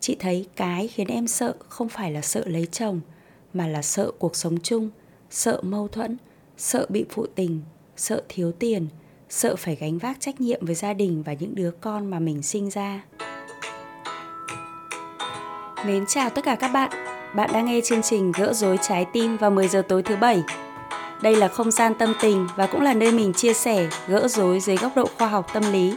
chị thấy cái khiến em sợ không phải là sợ lấy chồng mà là sợ cuộc sống chung sợ mâu thuẫn sợ bị phụ tình sợ thiếu tiền sợ phải gánh vác trách nhiệm với gia đình và những đứa con mà mình sinh ra. Mến chào tất cả các bạn. Bạn đang nghe chương trình Gỡ rối trái tim vào 10 giờ tối thứ bảy. Đây là không gian tâm tình và cũng là nơi mình chia sẻ, gỡ rối dưới góc độ khoa học tâm lý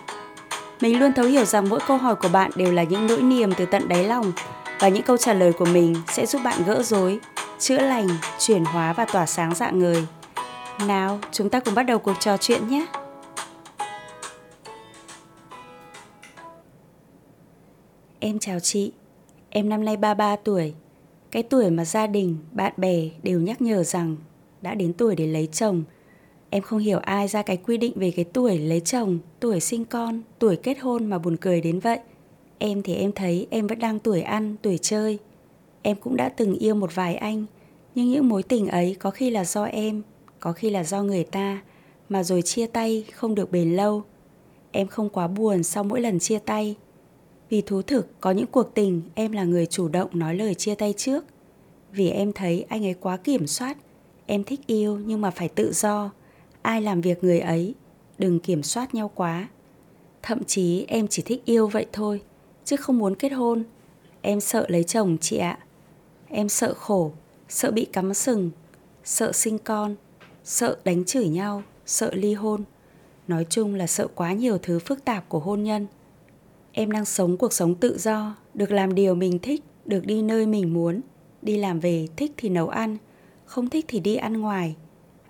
mình luôn thấu hiểu rằng mỗi câu hỏi của bạn đều là những nỗi niềm từ tận đáy lòng và những câu trả lời của mình sẽ giúp bạn gỡ rối, chữa lành, chuyển hóa và tỏa sáng dạng người. Nào, chúng ta cùng bắt đầu cuộc trò chuyện nhé. Em chào chị. Em năm nay 33 tuổi. Cái tuổi mà gia đình, bạn bè đều nhắc nhở rằng đã đến tuổi để lấy chồng Em không hiểu ai ra cái quy định về cái tuổi lấy chồng, tuổi sinh con, tuổi kết hôn mà buồn cười đến vậy. Em thì em thấy em vẫn đang tuổi ăn, tuổi chơi. Em cũng đã từng yêu một vài anh, nhưng những mối tình ấy có khi là do em, có khi là do người ta, mà rồi chia tay không được bền lâu. Em không quá buồn sau mỗi lần chia tay. Vì thú thực có những cuộc tình em là người chủ động nói lời chia tay trước. Vì em thấy anh ấy quá kiểm soát, em thích yêu nhưng mà phải tự do ai làm việc người ấy, đừng kiểm soát nhau quá. Thậm chí em chỉ thích yêu vậy thôi, chứ không muốn kết hôn. Em sợ lấy chồng chị ạ. Em sợ khổ, sợ bị cắm sừng, sợ sinh con, sợ đánh chửi nhau, sợ ly hôn. Nói chung là sợ quá nhiều thứ phức tạp của hôn nhân. Em đang sống cuộc sống tự do, được làm điều mình thích, được đi nơi mình muốn. Đi làm về, thích thì nấu ăn, không thích thì đi ăn ngoài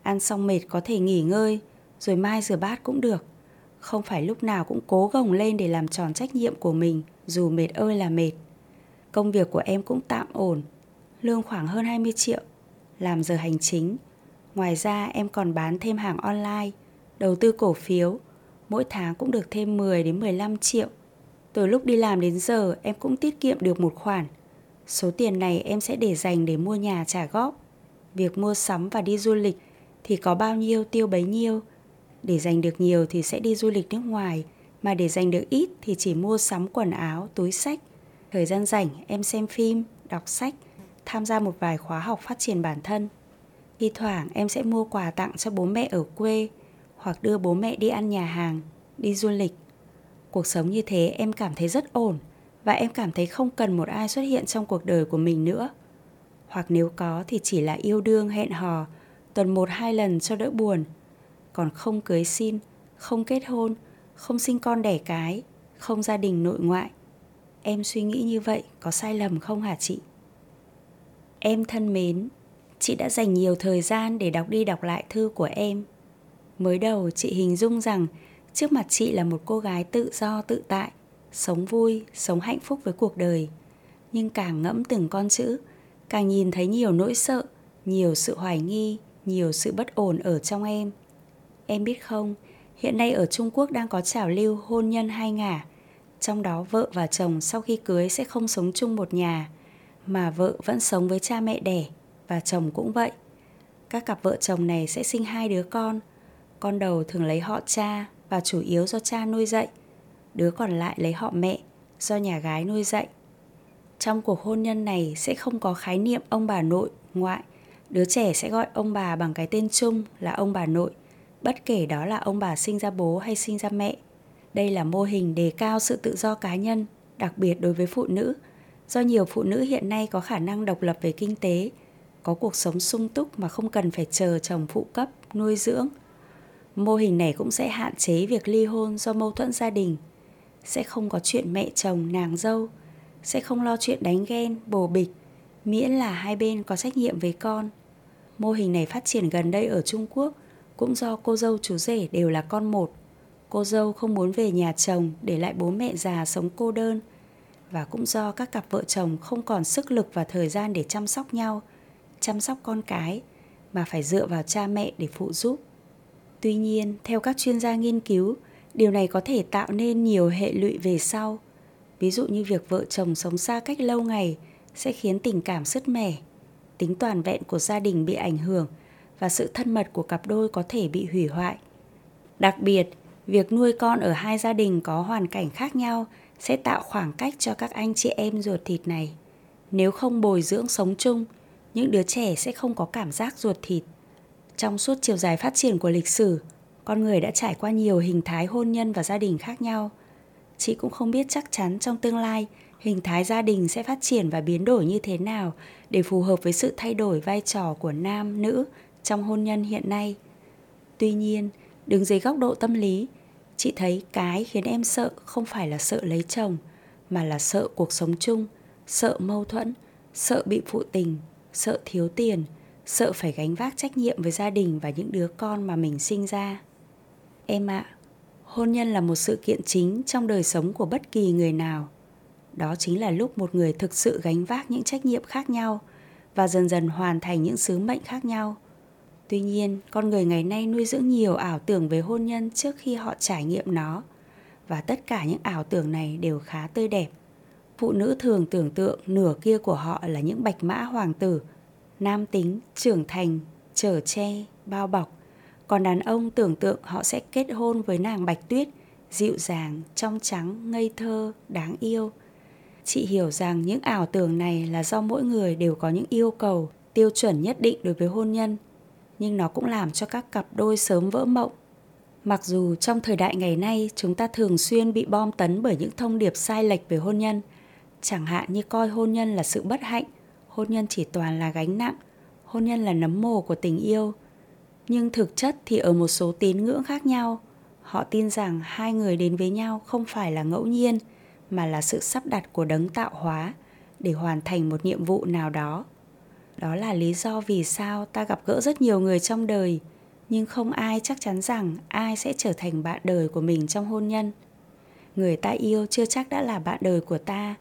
ăn xong mệt có thể nghỉ ngơi, rồi mai rửa bát cũng được. Không phải lúc nào cũng cố gồng lên để làm tròn trách nhiệm của mình, dù mệt ơi là mệt. Công việc của em cũng tạm ổn, lương khoảng hơn 20 triệu, làm giờ hành chính. Ngoài ra em còn bán thêm hàng online, đầu tư cổ phiếu, mỗi tháng cũng được thêm 10 đến 15 triệu. Từ lúc đi làm đến giờ em cũng tiết kiệm được một khoản. Số tiền này em sẽ để dành để mua nhà trả góp. Việc mua sắm và đi du lịch thì có bao nhiêu tiêu bấy nhiêu. Để dành được nhiều thì sẽ đi du lịch nước ngoài, mà để dành được ít thì chỉ mua sắm quần áo, túi sách. Thời gian rảnh em xem phim, đọc sách, tham gia một vài khóa học phát triển bản thân. Thi thoảng em sẽ mua quà tặng cho bố mẹ ở quê hoặc đưa bố mẹ đi ăn nhà hàng, đi du lịch. Cuộc sống như thế em cảm thấy rất ổn và em cảm thấy không cần một ai xuất hiện trong cuộc đời của mình nữa. Hoặc nếu có thì chỉ là yêu đương hẹn hò tuần một hai lần cho đỡ buồn. Còn không cưới xin, không kết hôn, không sinh con đẻ cái, không gia đình nội ngoại. Em suy nghĩ như vậy có sai lầm không hả chị? Em thân mến, chị đã dành nhiều thời gian để đọc đi đọc lại thư của em. Mới đầu chị hình dung rằng trước mặt chị là một cô gái tự do, tự tại, sống vui, sống hạnh phúc với cuộc đời. Nhưng càng ngẫm từng con chữ, càng nhìn thấy nhiều nỗi sợ, nhiều sự hoài nghi nhiều sự bất ổn ở trong em. Em biết không, hiện nay ở Trung Quốc đang có trào lưu hôn nhân hai ngả. Trong đó vợ và chồng sau khi cưới sẽ không sống chung một nhà, mà vợ vẫn sống với cha mẹ đẻ và chồng cũng vậy. Các cặp vợ chồng này sẽ sinh hai đứa con. Con đầu thường lấy họ cha và chủ yếu do cha nuôi dạy. Đứa còn lại lấy họ mẹ do nhà gái nuôi dạy. Trong cuộc hôn nhân này sẽ không có khái niệm ông bà nội, ngoại đứa trẻ sẽ gọi ông bà bằng cái tên chung là ông bà nội, bất kể đó là ông bà sinh ra bố hay sinh ra mẹ. Đây là mô hình đề cao sự tự do cá nhân, đặc biệt đối với phụ nữ, do nhiều phụ nữ hiện nay có khả năng độc lập về kinh tế, có cuộc sống sung túc mà không cần phải chờ chồng phụ cấp, nuôi dưỡng. Mô hình này cũng sẽ hạn chế việc ly hôn do mâu thuẫn gia đình, sẽ không có chuyện mẹ chồng, nàng dâu, sẽ không lo chuyện đánh ghen, bồ bịch, miễn là hai bên có trách nhiệm với con – Mô hình này phát triển gần đây ở Trung Quốc cũng do cô dâu chú rể đều là con một. Cô dâu không muốn về nhà chồng để lại bố mẹ già sống cô đơn và cũng do các cặp vợ chồng không còn sức lực và thời gian để chăm sóc nhau, chăm sóc con cái mà phải dựa vào cha mẹ để phụ giúp. Tuy nhiên, theo các chuyên gia nghiên cứu, điều này có thể tạo nên nhiều hệ lụy về sau. Ví dụ như việc vợ chồng sống xa cách lâu ngày sẽ khiến tình cảm sứt mẻ, tính toàn vẹn của gia đình bị ảnh hưởng và sự thân mật của cặp đôi có thể bị hủy hoại. Đặc biệt, việc nuôi con ở hai gia đình có hoàn cảnh khác nhau sẽ tạo khoảng cách cho các anh chị em ruột thịt này. Nếu không bồi dưỡng sống chung, những đứa trẻ sẽ không có cảm giác ruột thịt. Trong suốt chiều dài phát triển của lịch sử, con người đã trải qua nhiều hình thái hôn nhân và gia đình khác nhau. Chị cũng không biết chắc chắn trong tương lai hình thái gia đình sẽ phát triển và biến đổi như thế nào để phù hợp với sự thay đổi vai trò của nam nữ trong hôn nhân hiện nay. Tuy nhiên, đứng dưới góc độ tâm lý, chị thấy cái khiến em sợ không phải là sợ lấy chồng mà là sợ cuộc sống chung, sợ mâu thuẫn, sợ bị phụ tình, sợ thiếu tiền, sợ phải gánh vác trách nhiệm với gia đình và những đứa con mà mình sinh ra. Em ạ, à, hôn nhân là một sự kiện chính trong đời sống của bất kỳ người nào. Đó chính là lúc một người thực sự gánh vác những trách nhiệm khác nhau và dần dần hoàn thành những sứ mệnh khác nhau. Tuy nhiên, con người ngày nay nuôi dưỡng nhiều ảo tưởng về hôn nhân trước khi họ trải nghiệm nó và tất cả những ảo tưởng này đều khá tươi đẹp. Phụ nữ thường tưởng tượng nửa kia của họ là những bạch mã hoàng tử, nam tính, trưởng thành, chở che, bao bọc. Còn đàn ông tưởng tượng họ sẽ kết hôn với nàng Bạch Tuyết, dịu dàng, trong trắng, ngây thơ, đáng yêu. Chị hiểu rằng những ảo tưởng này là do mỗi người đều có những yêu cầu, tiêu chuẩn nhất định đối với hôn nhân – nhưng nó cũng làm cho các cặp đôi sớm vỡ mộng. Mặc dù trong thời đại ngày nay chúng ta thường xuyên bị bom tấn bởi những thông điệp sai lệch về hôn nhân, chẳng hạn như coi hôn nhân là sự bất hạnh, hôn nhân chỉ toàn là gánh nặng, hôn nhân là nấm mồ của tình yêu. Nhưng thực chất thì ở một số tín ngưỡng khác nhau, họ tin rằng hai người đến với nhau không phải là ngẫu nhiên mà là sự sắp đặt của đấng tạo hóa để hoàn thành một nhiệm vụ nào đó. Đó là lý do vì sao ta gặp gỡ rất nhiều người trong đời, nhưng không ai chắc chắn rằng ai sẽ trở thành bạn đời của mình trong hôn nhân. Người ta yêu chưa chắc đã là bạn đời của ta,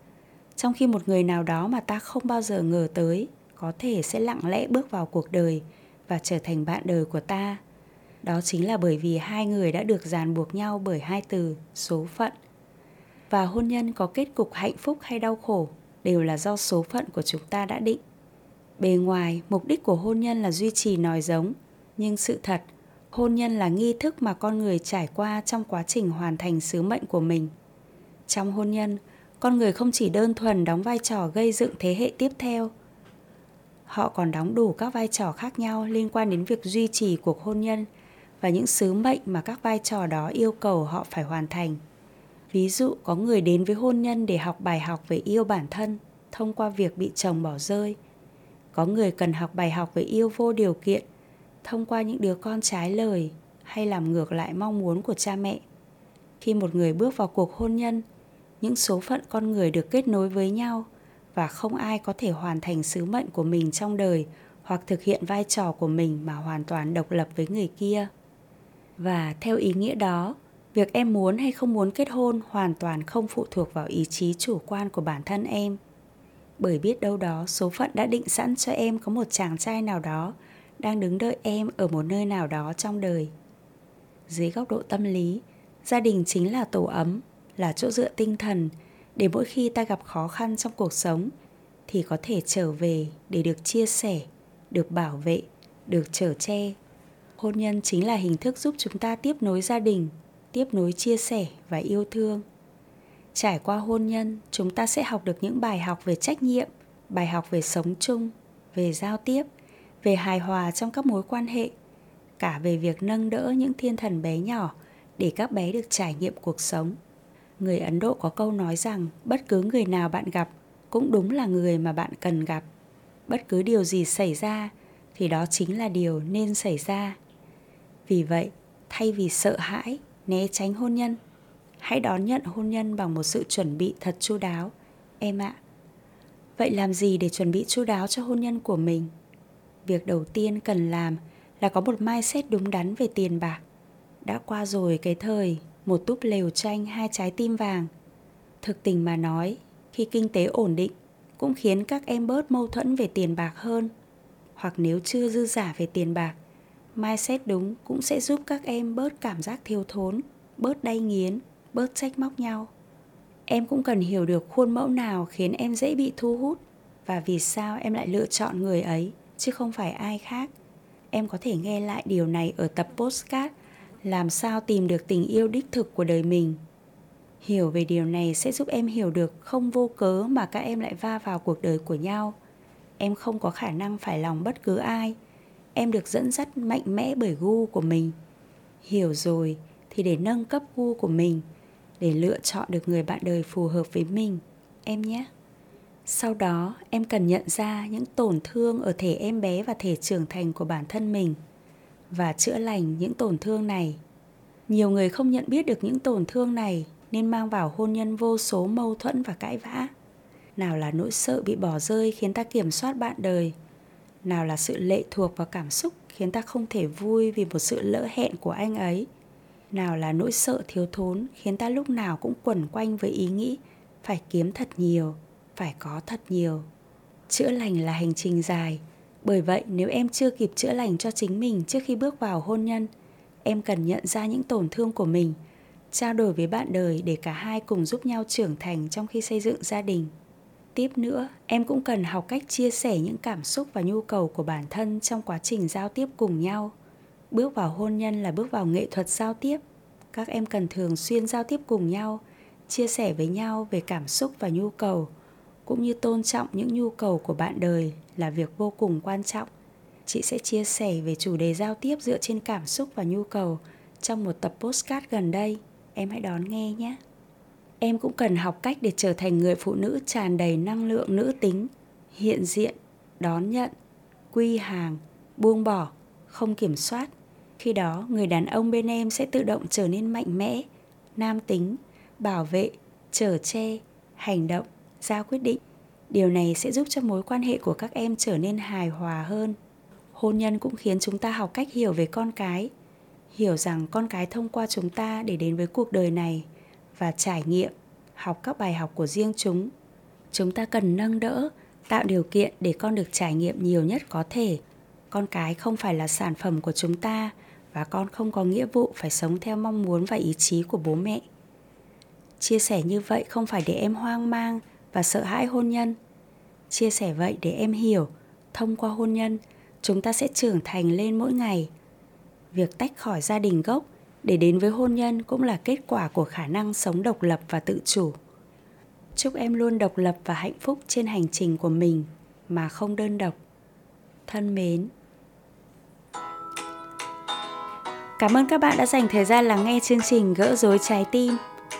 trong khi một người nào đó mà ta không bao giờ ngờ tới có thể sẽ lặng lẽ bước vào cuộc đời và trở thành bạn đời của ta. Đó chính là bởi vì hai người đã được ràng buộc nhau bởi hai từ số phận và hôn nhân có kết cục hạnh phúc hay đau khổ đều là do số phận của chúng ta đã định Bề ngoài, mục đích của hôn nhân là duy trì nòi giống, nhưng sự thật, hôn nhân là nghi thức mà con người trải qua trong quá trình hoàn thành sứ mệnh của mình. Trong hôn nhân, con người không chỉ đơn thuần đóng vai trò gây dựng thế hệ tiếp theo, họ còn đóng đủ các vai trò khác nhau liên quan đến việc duy trì cuộc hôn nhân và những sứ mệnh mà các vai trò đó yêu cầu họ phải hoàn thành. Ví dụ, có người đến với hôn nhân để học bài học về yêu bản thân thông qua việc bị chồng bỏ rơi – có người cần học bài học về yêu vô điều kiện thông qua những đứa con trái lời hay làm ngược lại mong muốn của cha mẹ. Khi một người bước vào cuộc hôn nhân, những số phận con người được kết nối với nhau và không ai có thể hoàn thành sứ mệnh của mình trong đời hoặc thực hiện vai trò của mình mà hoàn toàn độc lập với người kia. Và theo ý nghĩa đó việc em muốn hay không muốn kết hôn hoàn toàn không phụ thuộc vào ý chí chủ quan của bản thân em. Bởi biết đâu đó số phận đã định sẵn cho em có một chàng trai nào đó đang đứng đợi em ở một nơi nào đó trong đời. Dưới góc độ tâm lý, gia đình chính là tổ ấm, là chỗ dựa tinh thần để mỗi khi ta gặp khó khăn trong cuộc sống thì có thể trở về để được chia sẻ, được bảo vệ, được chở che. Hôn nhân chính là hình thức giúp chúng ta tiếp nối gia đình tiếp nối chia sẻ và yêu thương. Trải qua hôn nhân, chúng ta sẽ học được những bài học về trách nhiệm, bài học về sống chung, về giao tiếp, về hài hòa trong các mối quan hệ, cả về việc nâng đỡ những thiên thần bé nhỏ để các bé được trải nghiệm cuộc sống. Người ấn độ có câu nói rằng, bất cứ người nào bạn gặp cũng đúng là người mà bạn cần gặp. Bất cứ điều gì xảy ra thì đó chính là điều nên xảy ra. Vì vậy, thay vì sợ hãi né tránh hôn nhân. Hãy đón nhận hôn nhân bằng một sự chuẩn bị thật chu đáo. Em ạ. Vậy làm gì để chuẩn bị chu đáo cho hôn nhân của mình? Việc đầu tiên cần làm là có một mindset đúng đắn về tiền bạc. Đã qua rồi cái thời, một túp lều tranh hai trái tim vàng. Thực tình mà nói, khi kinh tế ổn định, cũng khiến các em bớt mâu thuẫn về tiền bạc hơn. Hoặc nếu chưa dư giả về tiền bạc mindset đúng cũng sẽ giúp các em bớt cảm giác thiếu thốn, bớt đay nghiến, bớt trách móc nhau. Em cũng cần hiểu được khuôn mẫu nào khiến em dễ bị thu hút và vì sao em lại lựa chọn người ấy, chứ không phải ai khác. Em có thể nghe lại điều này ở tập postcard, làm sao tìm được tình yêu đích thực của đời mình. Hiểu về điều này sẽ giúp em hiểu được không vô cớ mà các em lại va vào cuộc đời của nhau. Em không có khả năng phải lòng bất cứ ai em được dẫn dắt mạnh mẽ bởi gu của mình. Hiểu rồi thì để nâng cấp gu của mình, để lựa chọn được người bạn đời phù hợp với mình, em nhé. Sau đó, em cần nhận ra những tổn thương ở thể em bé và thể trưởng thành của bản thân mình và chữa lành những tổn thương này. Nhiều người không nhận biết được những tổn thương này nên mang vào hôn nhân vô số mâu thuẫn và cãi vã. Nào là nỗi sợ bị bỏ rơi khiến ta kiểm soát bạn đời nào là sự lệ thuộc vào cảm xúc khiến ta không thể vui vì một sự lỡ hẹn của anh ấy. Nào là nỗi sợ thiếu thốn khiến ta lúc nào cũng quẩn quanh với ý nghĩ phải kiếm thật nhiều, phải có thật nhiều. Chữa lành là hành trình dài. Bởi vậy, nếu em chưa kịp chữa lành cho chính mình trước khi bước vào hôn nhân, em cần nhận ra những tổn thương của mình, trao đổi với bạn đời để cả hai cùng giúp nhau trưởng thành trong khi xây dựng gia đình tiếp nữa. Em cũng cần học cách chia sẻ những cảm xúc và nhu cầu của bản thân trong quá trình giao tiếp cùng nhau. Bước vào hôn nhân là bước vào nghệ thuật giao tiếp. Các em cần thường xuyên giao tiếp cùng nhau, chia sẻ với nhau về cảm xúc và nhu cầu, cũng như tôn trọng những nhu cầu của bạn đời là việc vô cùng quan trọng. Chị sẽ chia sẻ về chủ đề giao tiếp dựa trên cảm xúc và nhu cầu trong một tập postcard gần đây. Em hãy đón nghe nhé em cũng cần học cách để trở thành người phụ nữ tràn đầy năng lượng nữ tính, hiện diện, đón nhận, quy hàng, buông bỏ, không kiểm soát. Khi đó, người đàn ông bên em sẽ tự động trở nên mạnh mẽ, nam tính, bảo vệ trở che, hành động ra quyết định. Điều này sẽ giúp cho mối quan hệ của các em trở nên hài hòa hơn. Hôn nhân cũng khiến chúng ta học cách hiểu về con cái, hiểu rằng con cái thông qua chúng ta để đến với cuộc đời này và trải nghiệm, học các bài học của riêng chúng. Chúng ta cần nâng đỡ, tạo điều kiện để con được trải nghiệm nhiều nhất có thể. Con cái không phải là sản phẩm của chúng ta và con không có nghĩa vụ phải sống theo mong muốn và ý chí của bố mẹ. Chia sẻ như vậy không phải để em hoang mang và sợ hãi hôn nhân. Chia sẻ vậy để em hiểu, thông qua hôn nhân, chúng ta sẽ trưởng thành lên mỗi ngày. Việc tách khỏi gia đình gốc để đến với hôn nhân cũng là kết quả của khả năng sống độc lập và tự chủ. Chúc em luôn độc lập và hạnh phúc trên hành trình của mình, mà không đơn độc. Thân mến. Cảm ơn các bạn đã dành thời gian lắng nghe chương trình gỡ rối trái tim.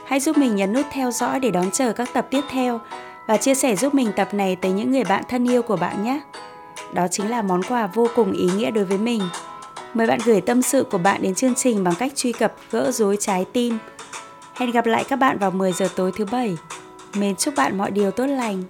Hãy giúp mình nhấn nút theo dõi để đón chờ các tập tiếp theo và chia sẻ giúp mình tập này tới những người bạn thân yêu của bạn nhé. Đó chính là món quà vô cùng ý nghĩa đối với mình. Mời bạn gửi tâm sự của bạn đến chương trình bằng cách truy cập gỡ rối trái tim. Hẹn gặp lại các bạn vào 10 giờ tối thứ bảy. Mến chúc bạn mọi điều tốt lành.